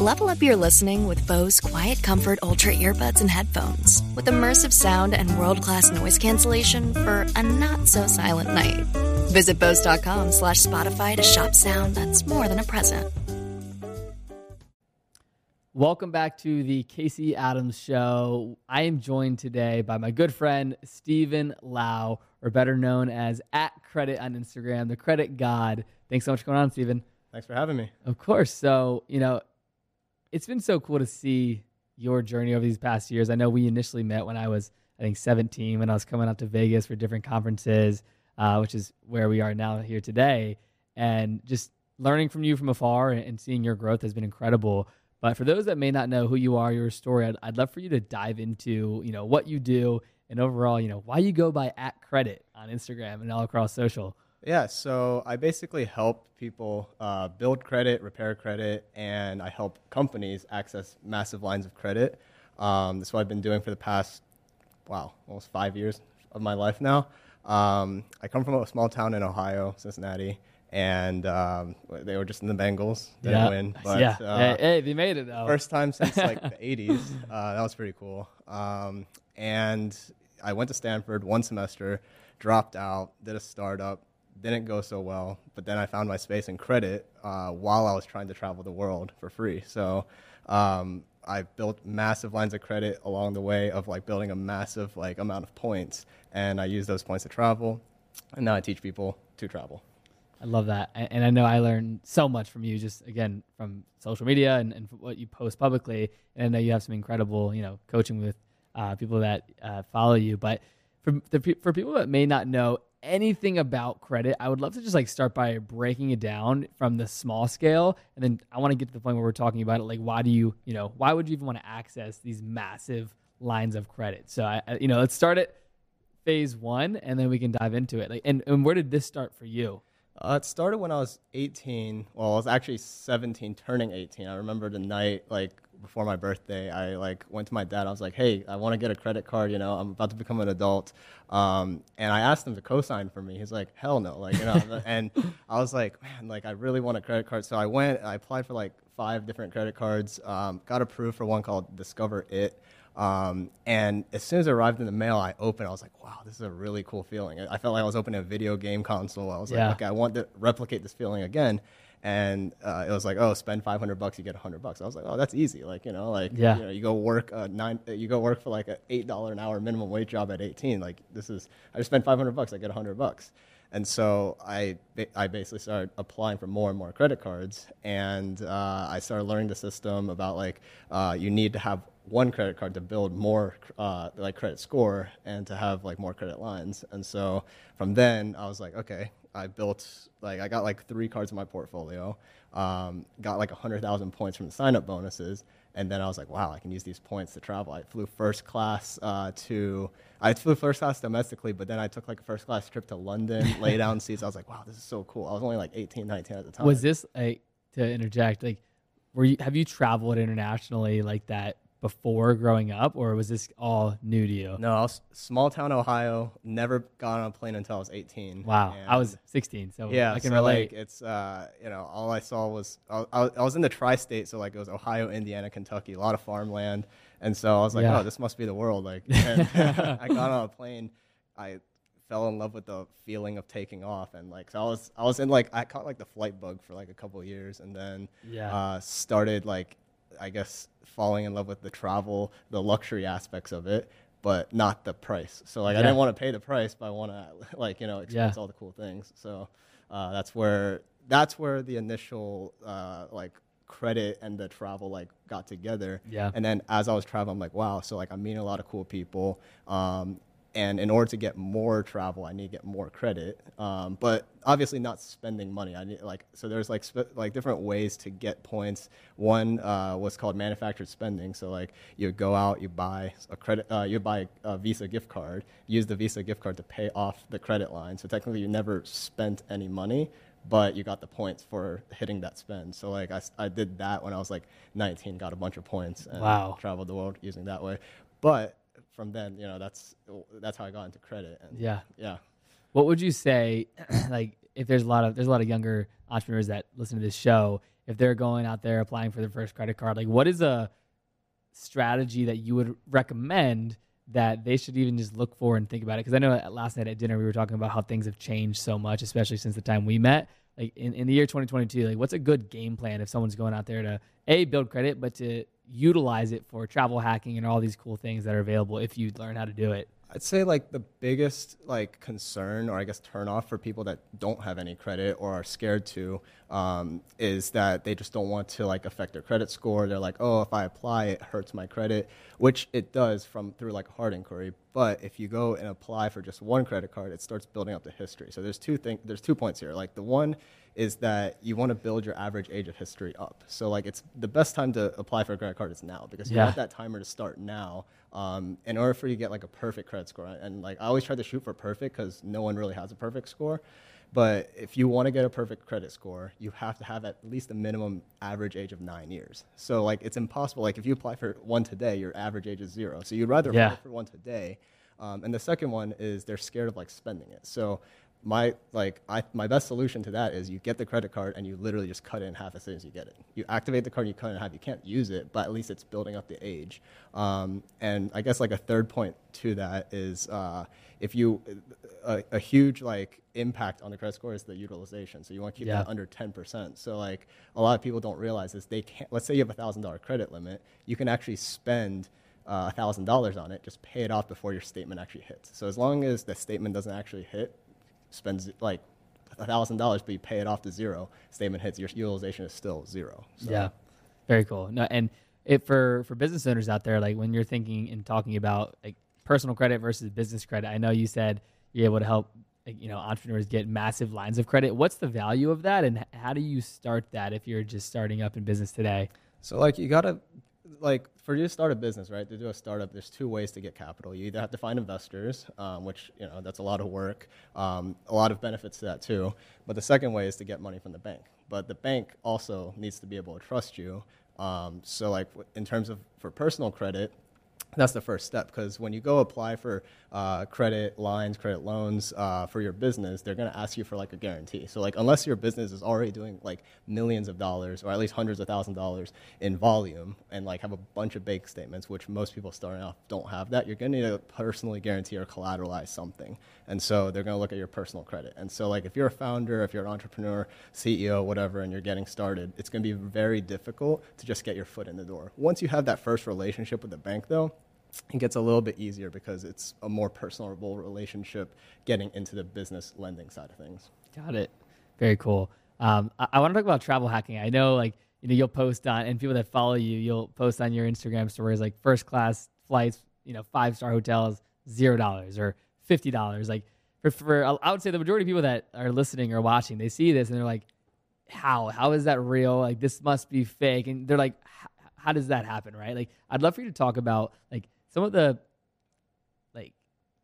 Level up your listening with Bose Quiet Comfort Ultra earbuds and headphones. With immersive sound and world class noise cancellation for a not so silent night. Visit Bose.com slash Spotify to shop sound that's more than a present. Welcome back to the Casey Adams Show. I am joined today by my good friend Stephen Liao, or better known as at Credit on Instagram, the Credit God. Thanks so much for coming on, Stephen. Thanks for having me. Of course. So, you know, it's been so cool to see your journey over these past years. I know we initially met when I was, I think, 17, when I was coming out to Vegas for different conferences, uh, which is where we are now here today. And just learning from you from afar and, seeing your growth has been incredible. But for those that may not know who you are, your story, I'd, I'd love for you to dive into, you know, what you do and overall, you know, why you go by at credit on Instagram and all across social. Yeah, so I basically help people uh, build credit, repair credit, and I help companies access massive lines of credit. Um, that's what I've been doing for the past, wow, almost five years of my life now. Um, I come from a small town in Ohio, Cincinnati, and um, they were just in the Bengals. Didn't yeah. win, but yeah. uh, hey, hey, they made it though. First time since like the 80s. Uh, that was pretty cool. Um, and I went to Stanford one semester, dropped out, did a startup, didn't go so well. But then I found my space in credit uh, while I was trying to travel the world for free. So um, I built massive lines of credit along the way of like building a massive like amount of points, and I use those points to travel. And now I teach people to travel. I love that. And and I know I learned so much from you just again from social media and, and what you post publicly. And I know you have some incredible, you know, coaching with uh, people that uh, follow you. But for the, for people that may not know anything about credit, I would love to just like start by breaking it down from the small scale, and then I want to get to the point where we're talking about it. Like, why do you, you know, why would you even want to access these massive lines of credit? So, I, you know, let's start at phase one, and then we can dive into it. Like, and, and where did this start for you? Uh, it started when I was 18. Well, I was actually 17, turning 18. I remember the night, like before my birthday, I like went to my dad. I was like, "Hey, I want to get a credit card. You know, I'm about to become an adult." Um, and I asked him to co-sign for me. He's like, "Hell no!" Like, you know. and I was like, "Man, like I really want a credit card." So I went. I applied for like five different credit cards. Um, got approved for one called Discover It. Um, and as soon as it arrived in the mail, I opened. I was like, "Wow, this is a really cool feeling." I I felt like I was opening a video game console. I was Yeah. like, "Okay, I want to replicate this feeling again." And uh, it was like, "Oh, spend 500 bucks, you get 100 bucks." I was like, "Oh, that's easy." Like, you know, like Yeah. you know, you go work a nine, you go work for like a eight dollar an hour minimum wage job at 18. Like, this is, I just spent 500 bucks, I get 100 bucks. And so I, I basically started applying for more and more credit cards, and uh, I started learning the system about like uh, you need to have one credit card to build more uh, like credit score and to have like more credit lines. And so from then I was like, okay, I built like I got like three cards in my portfolio, um, got like hundred thousand points from the sign up bonuses, and then I was like, wow, I can use these points to travel. I flew first class uh, to I flew first class domestically, but then I took like a first class trip to London, lay down seats. I was like, wow, this is so cool. I was only like 18, 19 at the time. Was this a to interject? Like, were you have you traveled internationally like that before growing up, or was this all new to you? No, I was small town Ohio. Never got on a plane until I was 18. Wow, I was 16, so yeah, I can so relate. like it's uh, you know all I saw was I, I was- in the tri-state, so like it was Ohio, Indiana, Kentucky, a lot of farmland, and so I was like, Yeah. oh, this must be the world. Like, I got on a plane, I fell in love with the feeling of taking off, and like so I was I was in like I caught like the flight bug for like a couple of years, and then Yeah. uh, started like I guess falling in love with the travel, the luxury aspects of it. But not the price. So like I didn't want to pay the price, but I want to like you know experience Yeah. all the cool things. So uh, that's where that's where the initial uh, like credit and the travel like got together. Yeah. And then as I was traveling, I'm like, wow. So like I'm meeting a lot of cool people. Um, and in order to get more travel, I need to get more credit. Um, but obviously, not spending money. I need like so. There's like sp- like different ways to get points. One uh, was called manufactured spending. So like you go out, you buy a credit, uh, you buy a Visa gift card, use the Visa gift card to pay off the credit line. So technically, you never spent any money, but you got the points for hitting that spend. So like I, I did that when I was like 19, got a bunch of points and wow. traveled the world using that way. But from then, you know, that's that's how I got into credit. And yeah, yeah. What would you say, like, if there's a lot of there's a lot of younger entrepreneurs that listen to this show, if they're going out there applying for their first credit card, like, what is a strategy that you would recommend that they should even just look for and think about it? Because I know last night at dinner we were talking about how things have changed so much, especially since the time we met. Like in, in the year 2022, like what's a good game plan if someone's going out there to a build credit, but to utilize it for travel hacking and all these cool things that are available if you learn how to do it? I'd say like the biggest like concern or I guess turnoff for people that don't have any credit or are scared to um, is that they just don't want to like affect their credit score. They're like, oh, if I apply, it hurts my credit, which it does from through like hard inquiry. But if you go and apply for just one credit card, it starts building up the history. So there's two things. There's two points here. Like the one is that you want to build your average age of history up. So like it's the best time to apply for a credit card is now because you Yeah. want that timer to start now. Um, in order for you to get like a perfect credit score, and like I always try to shoot for perfect because no one really has a perfect score. But if you want to get a perfect credit score, you have to have at least a minimum average age of nine years. So like it's impossible. Like if you apply for one today, your average age is zero. So you'd rather Yeah. apply for one today. Um, and the second one is they're scared of like spending it. So my like I, my best solution to that is you get the credit card and you literally just cut it in half as soon as you get it. You activate the card, and you cut it in half. You can't use it, but at least it's building up the age. Um, and I guess like a third point to that is uh, if you a, a huge like impact on the credit score is the utilization. So you want to keep Yeah. that under 10%. So like a lot of people don't realize is they can't. Let's say you have a thousand dollar credit limit, you can actually spend uh, thousand dollars on it, just pay it off before your statement actually hits. So as long as the statement doesn't actually hit, spends like thousand dollars, but you pay it off to zero, statement hits, your utilization is still zero. So, Yeah, very cool. No, and it for for business owners out there, like when you're thinking and talking about like personal credit versus business credit, I know you said you're able to help like, you know entrepreneurs get massive lines of credit. What's the value of that, and how do you start that if you're just starting up in business today? So like you gotta like for you to start a business, right? To do a startup, there's two ways to get capital. You either have to find investors, um, which you know that's a lot of work, um, a lot of benefits to that too. But the second way is to get money from the bank. But the bank also needs to be able to trust you. Um, so like in terms of for personal credit, that's the first step because when you go apply for uh, credit lines, credit loans uh, for your business, they're going to ask you for like a guarantee. So like unless your business is already doing like millions of dollars or at least hundreds of thousand dollars in volume and like have a bunch of bank statements, which most people starting off don't have that, you're going to need to personally guarantee or collateralize something. And so they're going to look at your personal credit. And so like if you're a founder, if you're an entrepreneur, CEO, whatever, and you're getting started, it's going to be very difficult to just get your foot in the door. Once you have that first relationship with the bank, though, it gets a little bit easier because it's a more personable relationship getting into the business lending side of things. Got it. Very cool. Um, I, I want to talk about travel hacking. I know, like, you know, you'll post on, and people that follow you, you'll post on your Instagram stories like first class flights, you know, five star hotels, zero dollars or fifty dollars. Like, for, for I would say the majority of people that are listening or watching, they see this and they're like, how? How is that real? Like, this must be fake. And they're like, how does that happen? Right? Like, I'd love for you to talk about like some of the like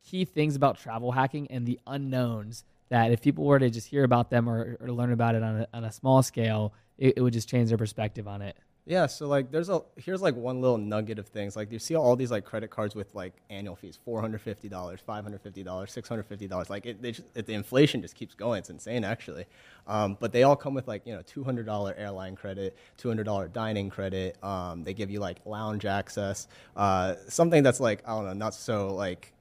key things about travel hacking and the unknowns that if people were to just hear about them or, or learn about it on a, on a small scale, it, it would just change their perspective on it. Yeah, so like there's a here's like one little nugget of things. Like you see all these like credit cards with like annual fees, four hundred fifty dollars, five hundred fifty dollars, six hundred fifty dollars. Like it, just, it, the inflation just keeps going. It's insane actually. Um, but they all come with like you know two hundred dollar airline credit, two hundred dollar dining credit. Um, they give you like lounge access, uh, something that's like I don't know, not so like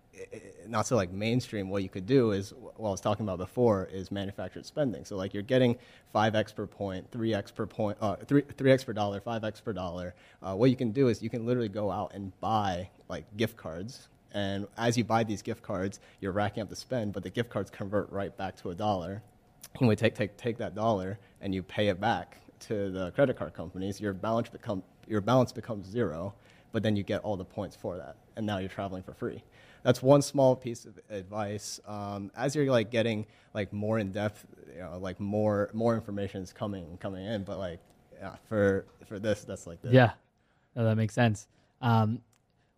not so like mainstream what you could do is what I was talking about before is manufactured spending. So like you're getting five x per point, three x per point, uh, three three x per dollar, five x per dollar. Uh, what you can do is you can literally go out and buy like gift cards. And as you buy these gift cards, you're racking up the spend, but the gift cards convert right back to a dollar. And we take, take, take that dollar and you pay it back to the credit card companies. Your balance, become, your balance becomes zero but then you get all the points for that, and now you're traveling for free. That's one small piece of advice. Um, as you're like getting like more in depth, you know, like more more information is coming coming in, but like yeah, for for this, that's like. Yeah, no, that makes sense. Um,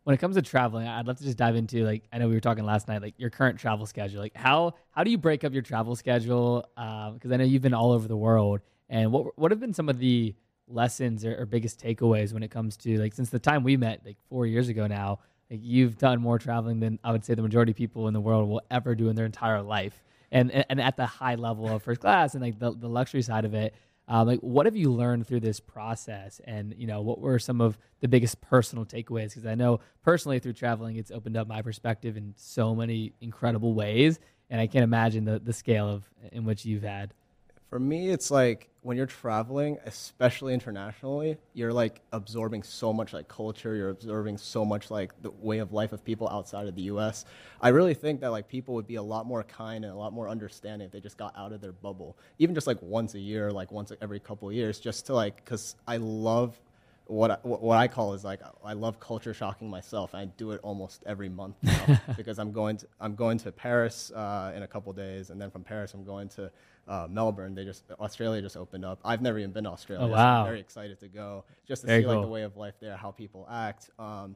when it comes to traveling, I'd love to just dive into like I know we were talking last night, like your current travel schedule. Like how how do you break up your travel schedule? Because um, I know you've been all over the world, and what what have been some of the lessons or, or, biggest takeaways when it comes to like since the time we met like four years ago now? Like you've done more traveling than I would say the majority of people in the world will ever do in their entire life, and and, and at the high level of first class and like the, the luxury side of it. Um, like, what have you learned through this process? And, you know, what were some of the biggest personal takeaways? Because I know personally through traveling, it's opened up my perspective in so many incredible ways. And I can't imagine the, the scale of in which you've had. For me, it's like when you're traveling, especially internationally, you're like absorbing so much like culture. You're absorbing so much like the way of life of people outside of the U.S. I really think that like people would be a lot more kind and a lot more understanding if they just got out of their bubble, even just like once a year, like once every couple of years, just to like because I love what I, what I call is like I love culture shocking myself. I do it almost every month now because I'm going to I'm going to Paris uh, in a couple days, and then from Paris I'm going to uh, Melbourne. They just Australia just opened up. I've never even been to Australia. Oh, wow. So I'm very excited to go just to very see cool. like the way of life there, how people act. Um,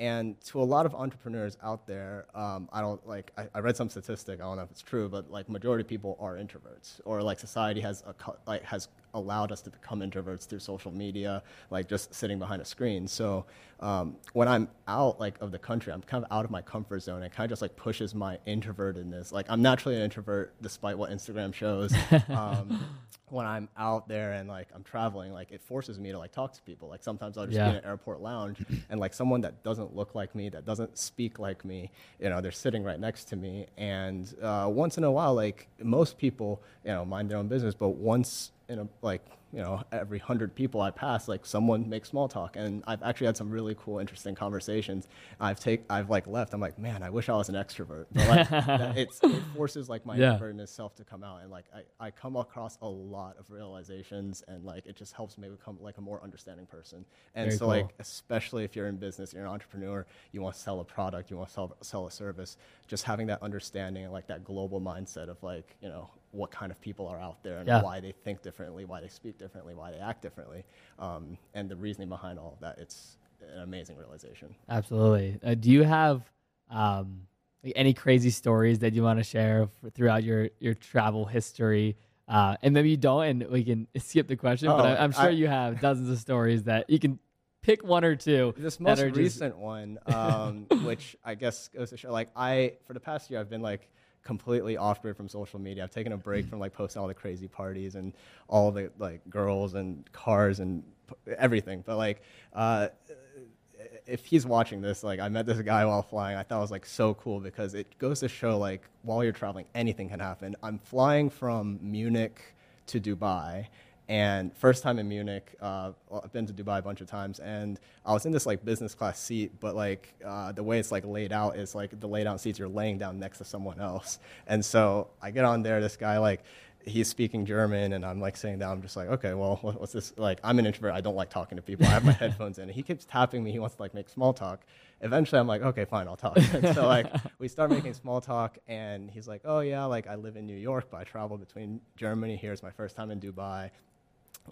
and to a lot of entrepreneurs out there, um, I don't like. I, I, read some statistic. I don't know if it's true, but like majority of people are introverts, or like society has a, like has allowed us to become introverts through social media, like just sitting behind a screen. So um, when I'm out like of the country, I'm kind of out of my comfort zone. It kind of just like pushes my introvertedness. Like I'm naturally an introvert, despite what Instagram shows. Um, when I'm out there and like I'm traveling, like it forces me to like talk to people. Like sometimes I'll just yeah. be in an airport lounge and like someone that doesn't look like me, that doesn't speak like me, you know, they're sitting right next to me. And uh, once in a while, like most people, you know, mind their own business, but once in a like you know every hundred people I pass, like someone makes small talk, and I've actually had some really cool, interesting conversations. I've take I've like left. I'm like, man, I wish I was an extrovert. But like, it forces like my yeah. introvertedness self to come out, and like I, I come across a lot of realizations, and like it just helps me become like a more understanding person. And Very so cool. like especially if you're in business, you're an entrepreneur, you want to sell a product, you want to sell sell a service, just having that understanding and like that global mindset of like you know what kind of people are out there and yeah. why they think differently, why they speak differently, why they act differently, um, and the reasoning behind all of that. It's an amazing realization. Absolutely. Uh, do you have um, any crazy stories that you want to share throughout your, your travel history? Uh, and maybe you don't, and we can skip the question. Oh, but I, am sure I, you have dozens of stories that you can pick one or two. This most just... recent one, um, which I guess goes to show, like I for the past year, I've been like completely off grid from social media. I've taken a break from like posting all the crazy parties and all the like girls and cars and p- everything. But like, uh, if he's watching this, like I met this guy while flying. I thought it was like so cool because it goes to show like while you're traveling, anything can happen. I'm flying from Munich to Dubai, and first time in Munich, uh, I've been to Dubai a bunch of times, and I was in this like business class seat, but like uh, the way it's like laid out is like the laid out seats you're laying down next to someone else, and so I get on there. This guy like he's speaking German, and I'm like sitting down. I'm just like, okay, well, what's this? Like, I'm an introvert. I don't like talking to people. I have my headphones in. And he keeps tapping me. He wants to like make small talk. Eventually, I'm like, okay, fine, I'll talk. And so like we start making small talk, and he's like, oh yeah, like I live in New York, but I travel between Germany. Here's my first time in Dubai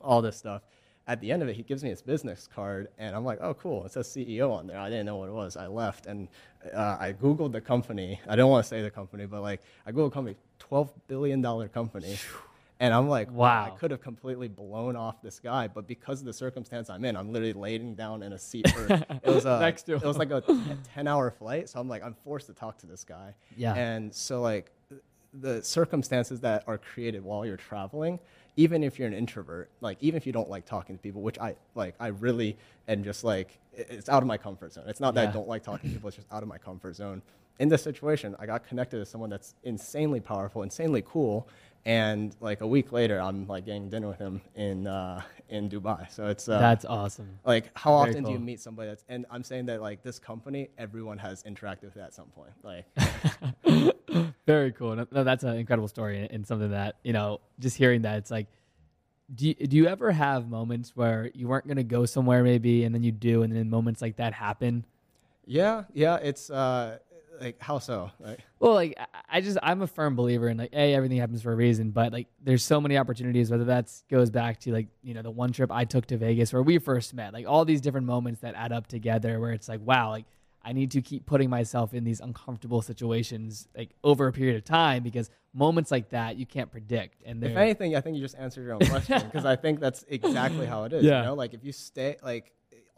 all this stuff. At the end of it, he gives me his business card, and I'm like, oh, cool. It says CEO on there. I didn't know what it was. I left, and uh, I Googled the company. I don't want to say the company, but like, I Googled company, $12 billion company. And I'm like, wow, I could have completely blown off this guy, but because of the circumstance I'm in, I'm literally laying down in a seat for it was a, Next to it was like a 10 hour flight. So I'm like, I'm forced to talk to this guy. Yeah. And so like the circumstances that are created while you're traveling, even if you're an introvert, like even if you don't like talking to people, which I like, I really am just like it's out of my comfort zone. It's not that Yeah. I don't like talking to people; it's just out of my comfort zone. In this situation, I got connected to someone that's insanely powerful, insanely cool, and like a week later, I'm like getting dinner with him in uh, in Dubai. So it's uh, That's awesome. like how Very often do you meet somebody that's and I'm saying that like this company, everyone has interacted with at some point. Like Very cool. No, no, that's an incredible story and something that, you know, just hearing that, it's like do you, do you ever have moments where you weren't going to go somewhere maybe and then you do and then moments like that happen yeah yeah it's uh like how so like, well like I- just i'm a firm believer in like a everything happens for a reason but like there's so many opportunities whether that's goes back to like you know the one trip i took to vegas where we first met like all these different moments that add up together where it's like wow like i need to keep putting myself in these uncomfortable situations like over a period of time because moments like that you can't predict and if anything i think you just answered your own question because i think that's exactly how it is Yeah. you know like if you stay like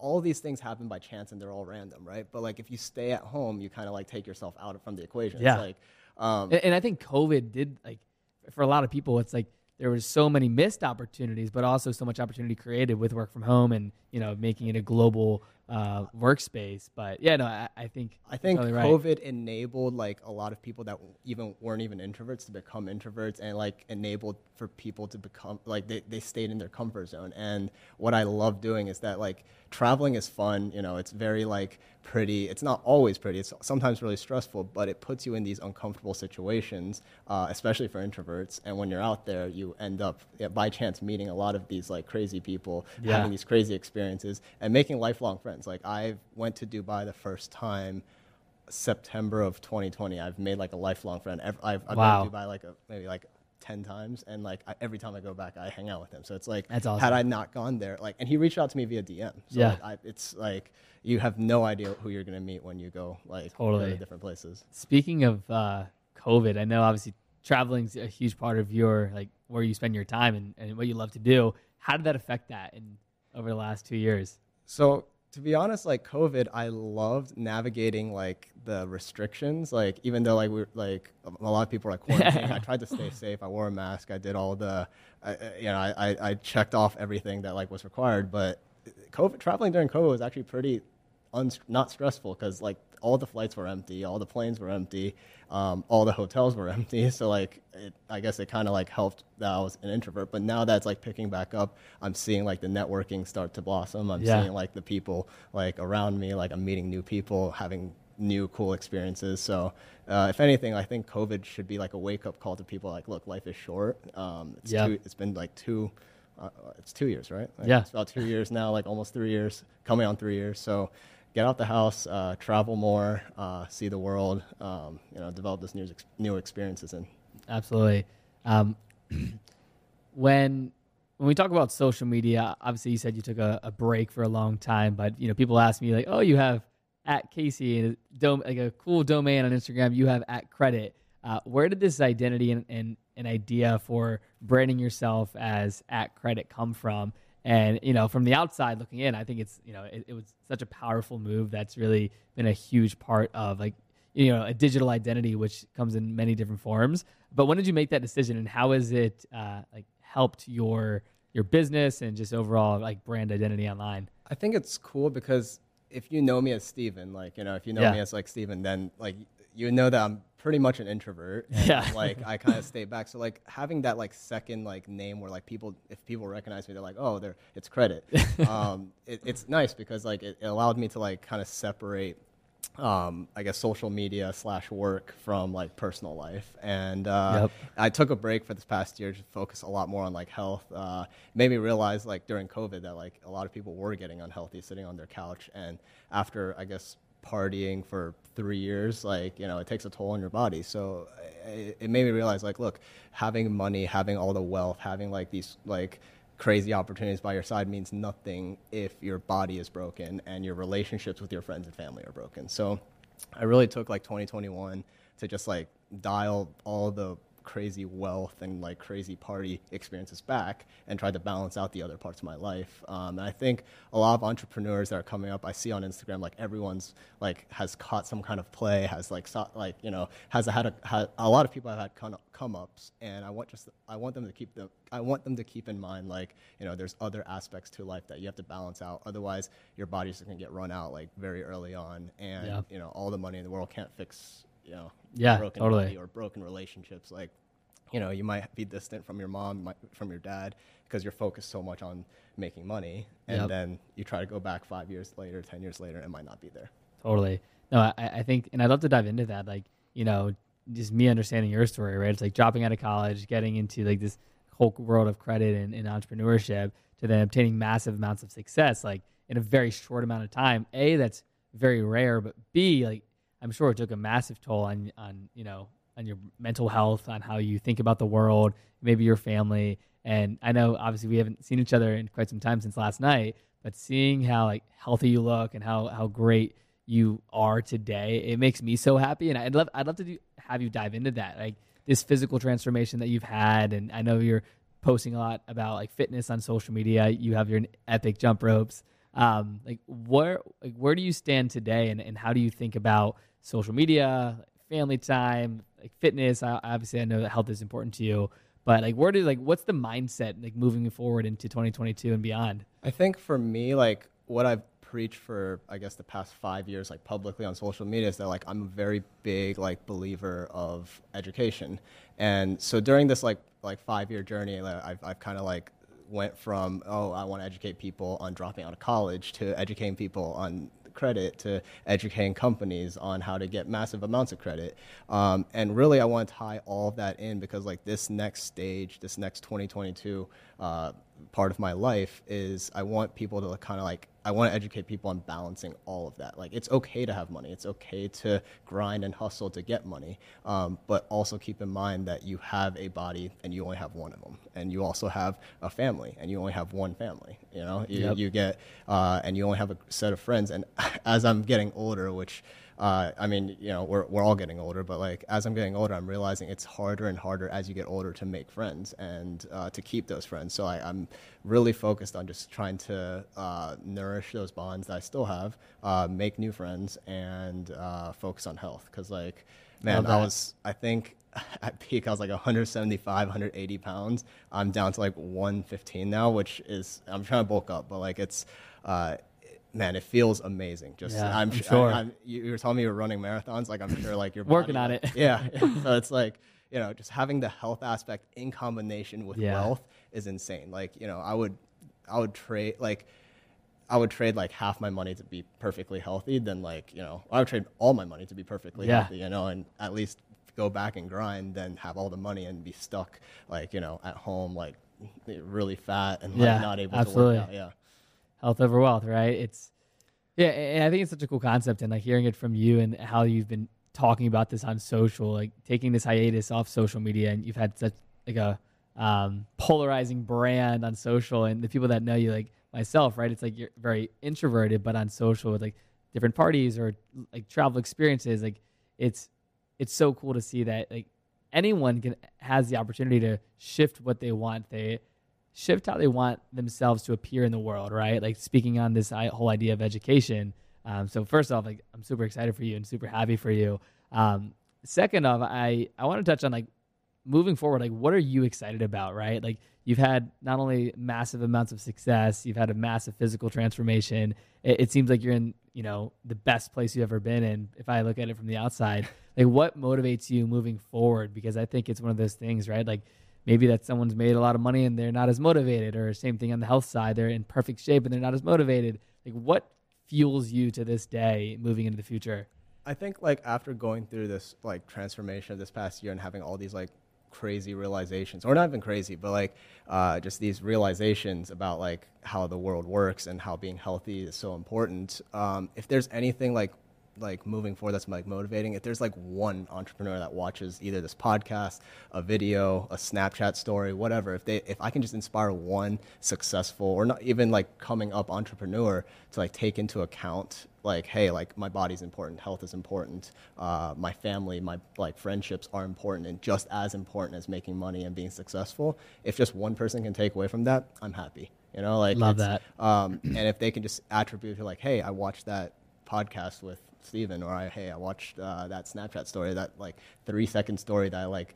all these things happen by chance and they're all random right but like if you stay at home you kind of like take yourself out from the equation Yeah. it's like um, And, and I think COVID did like for a lot of people, it's like there was so many missed opportunities, but also so much opportunity created with work from home and you know making it a global uh, workspace. But yeah, no, I, I think I think totally right. COVID enabled like a lot of people that even weren't even introverts to become introverts, and like enabled for people to become like they, they stayed in their comfort zone. And what I love doing is that like traveling is fun. You know, it's very like pretty. It's not always pretty. It's sometimes really stressful, but it puts you in these uncomfortable situations, uh, especially for introverts. And when you're out there, you end up yeah, by chance meeting a lot of these like crazy people, Yeah. having these crazy experiences, and making lifelong friends. Like I went to Dubai the first time. September of 2020, I've made like a lifelong friend. Ev- I've, I've Wow. been to Dubai like a, maybe like 10 times, and like I, every time I go back, I hang out with him. So it's like, That's awesome. had I not gone there, like, and he reached out to me via DM. So Yeah. like, I, it's like you have no idea who you're gonna meet when you go like Totally. to different places. Speaking of uh, COVID, I know obviously traveling's a huge part of your like where you spend your time and, and what you love to do. How did that affect that in over the last two years? So to be honest, like COVID, I loved navigating like the restrictions. Like even though like we are like a lot of people were like quarantining, I tried to stay safe. I wore a mask. I did all the, I, you know, I, I, I checked off everything that like was required. But COVID traveling during COVID was actually pretty un- not stressful because like all the flights were empty, all the planes were empty, um, all the hotels were empty. So like, it, I guess it kind of like helped that I was an introvert. But now that's like picking back up, I'm seeing like the networking start to blossom. I'm Yeah. seeing like the people like around me, like I'm meeting new people, having new cool experiences. So uh, if anything, I think COVID should be like a wake up call to people. Like, look, life is short. Um, it's Yeah. two, it's been like two. Uh, it's two years, right? Like, Yeah. It's about two years now, like almost three years, coming on three years. So get out the house, uh, travel more, uh, see the world, um, you know, develop this new, ex- new experiences. And Absolutely. Um, when when we talk about social media, obviously you said you took a, a break for a long time, but you know people ask me like, "Oh, you have at Casey dom- like a cool domain on Instagram. You have at Credit. Uh, where did this identity and, and an idea for branding yourself as at Credit come from? And you know, from the outside looking in, I think it's you know it, it was such a powerful move that's really been a huge part of like you know a digital identity which comes in many different forms but when did you make that decision and how has it uh, like helped your your business and just overall like brand identity online I think it's cool because if you know me as Stephen, like, you know, if you know Yeah. me as like Stephen, then like you know that I'm pretty much an introvert. And, Yeah. like I kind of stay back. So like having that like second like name where like people, if people recognize me, they're like, oh, they're, it's credit. um, it, it's nice because like it, it allowed me to like kind of separate um, I guess social media slash work from like personal life. And uh, Yep. I took a break for this past year to focus a lot more on like health. Uh, made me realize like during COVID that like a lot of people were getting unhealthy sitting on their couch. And after I guess partying for three years, like you know, it takes a toll on your body. So it, it made me realize like, look, having money, having all the wealth, having like these like crazy opportunities by your side means nothing if your body is broken and your relationships with your friends and family are broken. So I really took like 2021 to just like dial all the crazy wealth and like crazy party experiences back and try to balance out the other parts of my life. Um, and I think a lot of entrepreneurs that are coming up, I see on Instagram, like everyone's like has caught some kind of play, has like so, like you know has had a had, a lot of people have had come, come ups, and I want just I want them to keep them I want them to keep in mind like you know there's other aspects to life that you have to balance out. Otherwise, your body's gonna get run out like very early on, and Yeah. you know all the money in the world can't fix you know Yeah, broken totally. or broken relationships like you know you might be distant from your mom might, from your dad because you're focused so much on making money and Yep. then you try to go back five years later ten years later and it might not be there totally no I, I think and i'd love to dive into that like you know just me understanding your story right it's like dropping out of college getting into like this whole world of credit and, and entrepreneurship to then obtaining massive amounts of success, like in a very short amount of time. A, that's very rare, but B, like I'm sure it took a massive toll on on you know on your mental health, on how you think about the world, maybe your family. And I know obviously we haven't seen each other in quite some time since last night, but seeing how like healthy you look and how how great you are today, it makes me so happy. And I'd love I'd love to do, have you dive into that, like this physical transformation that you've had. And I know you're posting a lot about like fitness on social media. You have your epic jump ropes. Um, like where like where do you stand today, and, and how do you think about social media, family time, like fitness? I, obviously, I know that health is important to you, but like where do like what's the mindset like moving forward into 2022 and beyond? I think for me, like what I've preached for I guess the past five years, like publicly on social media, is that like I'm a very big like believer of education, and so during this like like five year journey, like, I've I've kind of like went from oh I want to educate people on dropping out of college to educating people on credit to educating companies on how to get massive amounts of credit. Um, and really, I want to tie all of that in because like this next stage, this next 2022 uh, part of my life is I want people to kind of like I want to educate people on balancing all of that. Like it's okay to have money, it's okay to grind and hustle to get money, um, but also keep in mind that you have a body and you only have one of them, and you also have a family and you only have one family. You know, you, yep. you get uh, and you only have a set of friends. And as I'm getting older, which uh, I mean, you know, we're, we're all getting older, but like as I'm getting older, I'm realizing it's harder and harder as you get older to make friends and uh, to keep those friends. So I, am really focused on just trying to uh, nourish those bonds that I still have, uh, make new friends, and uh, focus on health. Because like, man, I was, I think at peak I was like 175, 180 pounds. I'm down to like 115 now, which is I'm trying to bulk up, but like it's uh, man, it feels amazing. Just yeah, I'm, I'm sure. I, you were telling me you're running marathons. Like I'm sure, like you're working on it. Yeah. so it's like you know, just having the health aspect in combination with yeah. wealth is insane. Like you know, I would, I would trade like. I would trade like half my money to be perfectly healthy, then like you know I would trade all my money to be perfectly yeah. healthy, you know, and at least go back and grind, then have all the money and be stuck like you know at home like really fat and like, yeah, not able absolutely. to work out. Yeah health over wealth, right? It's yeah, and I think it's such a cool concept, and like hearing it from you and how you've been talking about this on social, like taking this hiatus off social media, and you've had such like a um, polarizing brand on social, and the people that know you, like myself, right? It's like you're very introverted, but on social with like different parties or like travel experiences, like it's it's so cool to see that like anyone can has the opportunity to shift what they want. They shift how they want themselves to appear in the world, right? Like speaking on this whole idea of education. Um, so first off, like I'm super excited for you and super happy for you. Um, second off, I I want to touch on like moving forward. Like, what are you excited about, right? Like you've had not only massive amounts of success, you've had a massive physical transformation. It, it seems like you're in you know the best place you've ever been in. If I look at it from the outside, like what motivates you moving forward? Because I think it's one of those things, right? Like maybe that someone's made a lot of money and they're not as motivated or same thing on the health side they're in perfect shape and they're not as motivated. Like what fuels you to this day moving into the future? I think like after going through this like transformation this past year and having all these like crazy realizations or not even crazy but like uh, just these realizations about like how the world works and how being healthy is so important um, if there's anything like like moving forward that's like motivating. If there's like one entrepreneur that watches either this podcast a video a snapchat story whatever if they if i can just inspire one successful or not even like coming up entrepreneur to like take into account like hey like my body's important health is important uh, my family my like friendships are important and just as important as making money and being successful if just one person can take away from that i'm happy you know? Like love that. um, and if they can just attribute to like hey i watched that podcast with Stephen, or I, hey, I watched uh, that Snapchat story, that like three second story that I like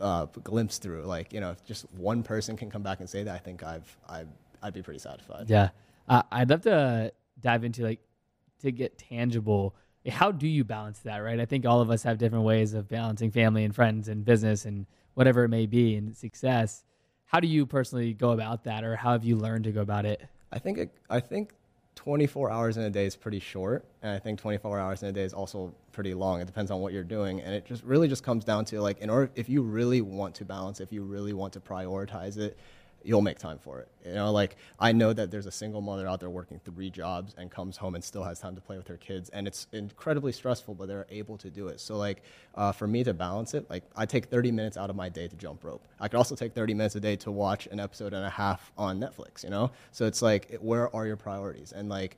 uh, glimpsed through. Like, you know, if just one person can come back and say that, I think I've, I've I'd be pretty satisfied. Yeah. Uh, I'd love to dive into like to get tangible. How do you balance that, right? I think all of us have different ways of balancing family and friends and business and whatever it may be and success. How do you personally go about that, or how have you learned to go about it? I think it, I think 24 hours in a day is pretty short, and I think 24 hours in a day is also pretty long. It depends on what you're doing, and it just really just comes down to like, in order if you really want to balance, if you really want to prioritize it, you'll make time for it. You know, like I know that there's a single mother out there working three jobs and comes home and still has time to play with her kids, and it's incredibly stressful, but they're able to do it. So like uh, for me to balance it, like I take 30 minutes out of my day to jump rope. I could also take 30 minutes a day to watch an episode and a half on Netflix. You know, so it's like where are your priorities and like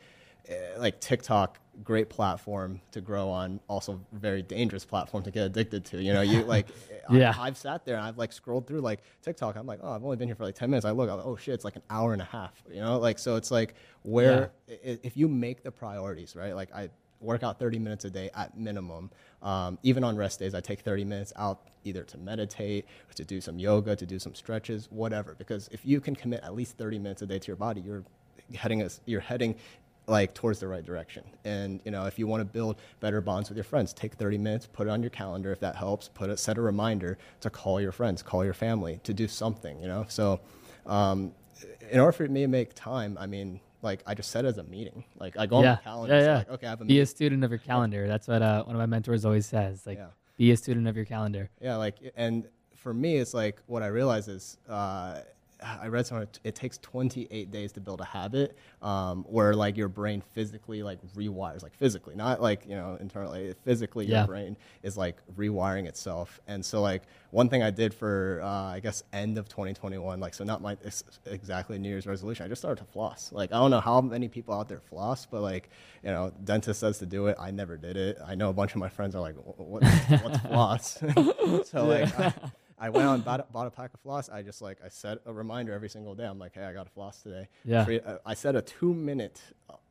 like TikTok, great platform to grow on, also very dangerous platform to get addicted to. You know, you like, yeah. I, have sat there and I've like scrolled through like TikTok. I'm like, oh, I've only been here for like 10 minutes. I look, I'm like, oh shit, it's like an hour and a half. You know, like so it's like where yeah. if you make the priorities right, like I work out 30 minutes a day at minimum. Um, even on rest days, I take 30 minutes out either to meditate or to do some yoga, to do some stretches, whatever. Because if you can commit at least 30 minutes a day to your body, you're heading a, you're heading like towards the right direction. And you know, if you want to build better bonds with your friends, take 30 minutes, put it on your calendar if that helps. Put it, set a reminder to call your friends, call your family, to do something. You know, so um, in order for me to make time, I mean, like I just set it as a meeting. Like I go yeah. on my calendar. Yeah, yeah. Like, okay, I have a be meeting. a student of your calendar. That's what uh, one of my mentors always says. Like, yeah. be a student of your calendar. Yeah, like, and for me, it's like what I realize is. Uh, I read somewhere it takes 28 days to build a habit um, where like your brain physically like rewires like physically not like you know internally physically yeah. your brain is like rewiring itself. And so like one thing I did for uh, I guess end of 2021 like so not my exactly New Year's resolution I just started to floss. Like I don't know how many people out there floss but like you know dentist says to do it. I never did it. I know a bunch of my friends are like what, what's floss? So like I, I went out and bought, bought a pack of floss. I just like I set a reminder every single day. I'm like, hey, I got a floss today. Yeah. Uh, I set a two minute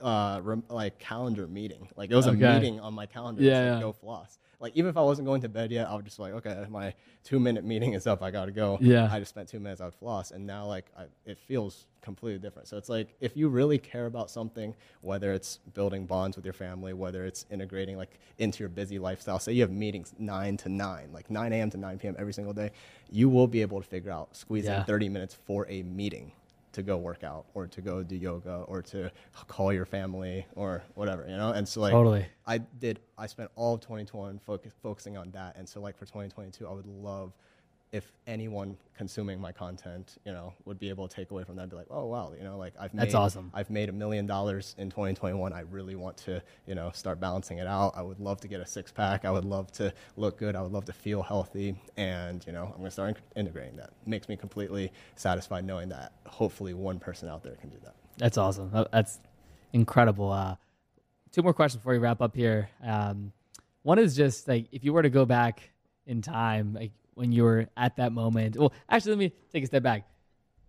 uh, rem- like calendar meeting. Like it was okay. a meeting on my calendar. Yeah, like, yeah. Go floss. Like even if I wasn't going to bed yet, I would just like, okay, my two minute meeting is up. I gotta go. Yeah. I just spent two minutes. I would floss, and now like I, it feels completely different. So it's like if you really care about something, whether it's building bonds with your family, whether it's integrating like into your busy lifestyle. Say you have meetings nine to nine, like 9 a.m. to 9 p.m. every single day, you will be able to figure out squeeze Yeah. in 30 minutes for a meeting to go work out or to go do yoga or to call your family or whatever, you know? And so like Totally. I did I spent all of 2021 focus, focusing on that. And so like for 2022, I would love if anyone consuming my content, you know, would be able to take away from that and be like, oh wow, you know, like I've made That's awesome. I've made a million dollars in 2021. I really want to, you know, start balancing it out. I would love to get a six pack. I would love to look good. I would love to feel healthy. And, you know, I'm going to start in- integrating that. It makes me completely satisfied knowing that hopefully one person out there can do that. That's awesome. That's incredible. Uh, two more questions before we wrap up here. Um, one is just like if you were to go back in time, like when you were at that moment. Well, actually, let me take a step back.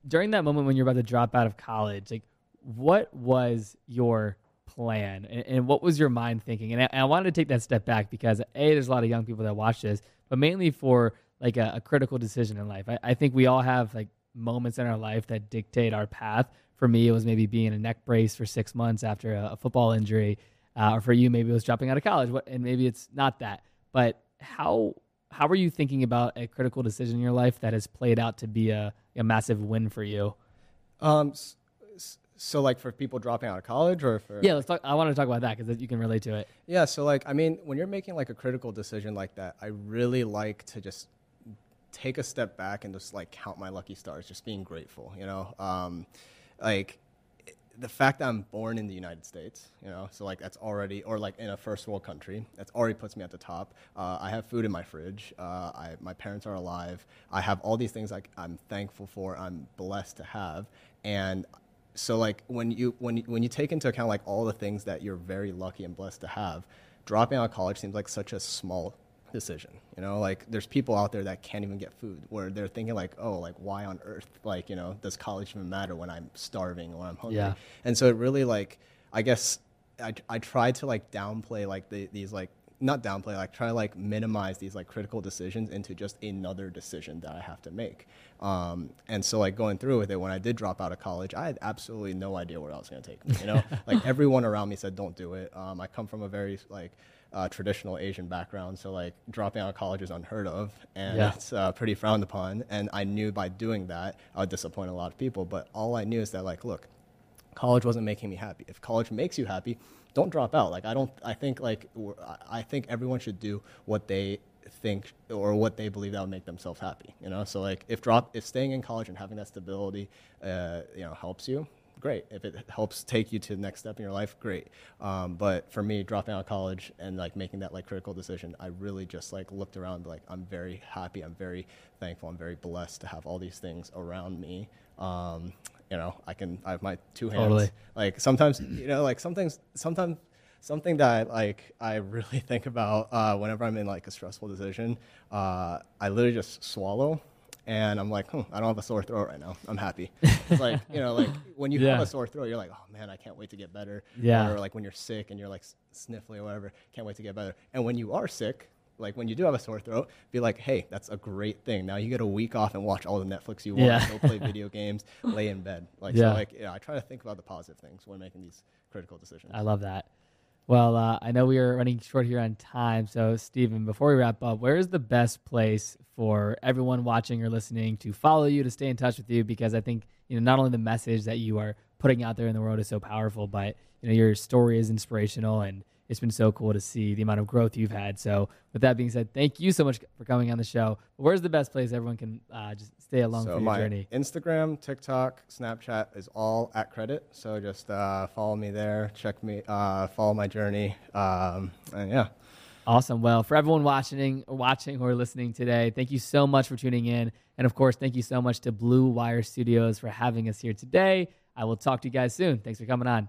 During that moment when you're about to drop out of college, like what was your plan and, and what was your mind thinking? And I, and I wanted to take that step back because a there's a lot of young people that watch this, but mainly for like a, a critical decision in life. I, I think we all have like moments in our life that dictate our path. For me, it was maybe being in a neck brace for six months after a, a football injury, uh, or for you, maybe it was dropping out of college. What, and maybe it's not that. But how how are you thinking about a critical decision in your life that has played out to be a, a massive win for you? Um, so like for people dropping out of college or for Yeah, let's talk. I want to talk about that because you can relate to it. Yeah, so like I mean, when you're making like a critical decision like that, I really like to just take a step back and just like count my lucky stars, just being grateful, you know. Um, like the fact that I'm born in the United States, you know, so like that's already, or like in a first world country, that's already puts me at the top. Uh, I have food in my fridge. Uh, I, my parents are alive. I have all these things like I'm thankful for. I'm blessed to have, and so like when you when when you take into account like all the things that you're very lucky and blessed to have, dropping out of college seems like such a small decision. You know, like there's people out there that can't even get food where they're thinking like, oh, like why on earth, like you know, does college even matter when I'm starving or I'm hungry? Yeah. And so it really like, I guess I I tried to like downplay like the, these like not downplay like try to like minimize these like critical decisions into just another decision that I have to make. Um, and so like going through with it when I did drop out of college, I had absolutely no idea where I was going to take me. You know, like everyone around me said, don't do it. Um, I come from a very like uh, traditional Asian background, so like dropping out of college is unheard of, and Yeah. it's uh, pretty frowned upon. And I knew by doing that, I would disappoint a lot of people. But all I knew is that like, look, college wasn't making me happy. If college makes you happy, don't drop out. Like I don't. I think like I think everyone should do what they think or what they believe that would make themselves happy. You know, so like if drop if staying in college and having that stability, uh, you know, helps you, great. If it helps take you to the next step in your life, great. Um, but for me, dropping out of college and like making that like critical decision, I really just like looked around. Like I'm very happy. I'm very thankful. I'm very blessed to have all these things around me. Um, you know, I can I have my two hands. Totally. Like sometimes, you know, like sometimes sometimes something that like I really think about uh, whenever I'm in like a stressful decision. Uh, I literally just swallow, and I'm like, hmm, I don't have a sore throat right now. I'm happy. It's like you know, like when you yeah. have a sore throat, you're like, oh man, I can't wait to get better. Yeah. Or like when you're sick and you're like sniffly or whatever, can't wait to get better. And when you are sick, like when you do have a sore throat, be like, hey, that's a great thing. Now you get a week off and watch all the Netflix you want, yeah. go play video games, lay in bed. Like yeah. so, like yeah, I try to think about the positive things when making these critical decisions. I love that. Well, uh, I know we are running short here on time. So, Stephen, before we wrap up, where is the best place for everyone watching or listening to follow you, to stay in touch with you? Because I think you know not only the message that you are putting out there in the world is so powerful, but you know your story is inspirational and it's been so cool to see the amount of growth you've had. So, with that being said, thank you so much for coming on the show. Where's the best place everyone can uh, just stay along so for your journey? Instagram, TikTok, Snapchat is all at credit. So just uh, follow me there, check me, uh, follow my journey, um, and yeah. Awesome. Well, for everyone watching, watching or listening today, thank you so much for tuning in, and of course, thank you so much to Blue Wire Studios for having us here today. I will talk to you guys soon. Thanks for coming on.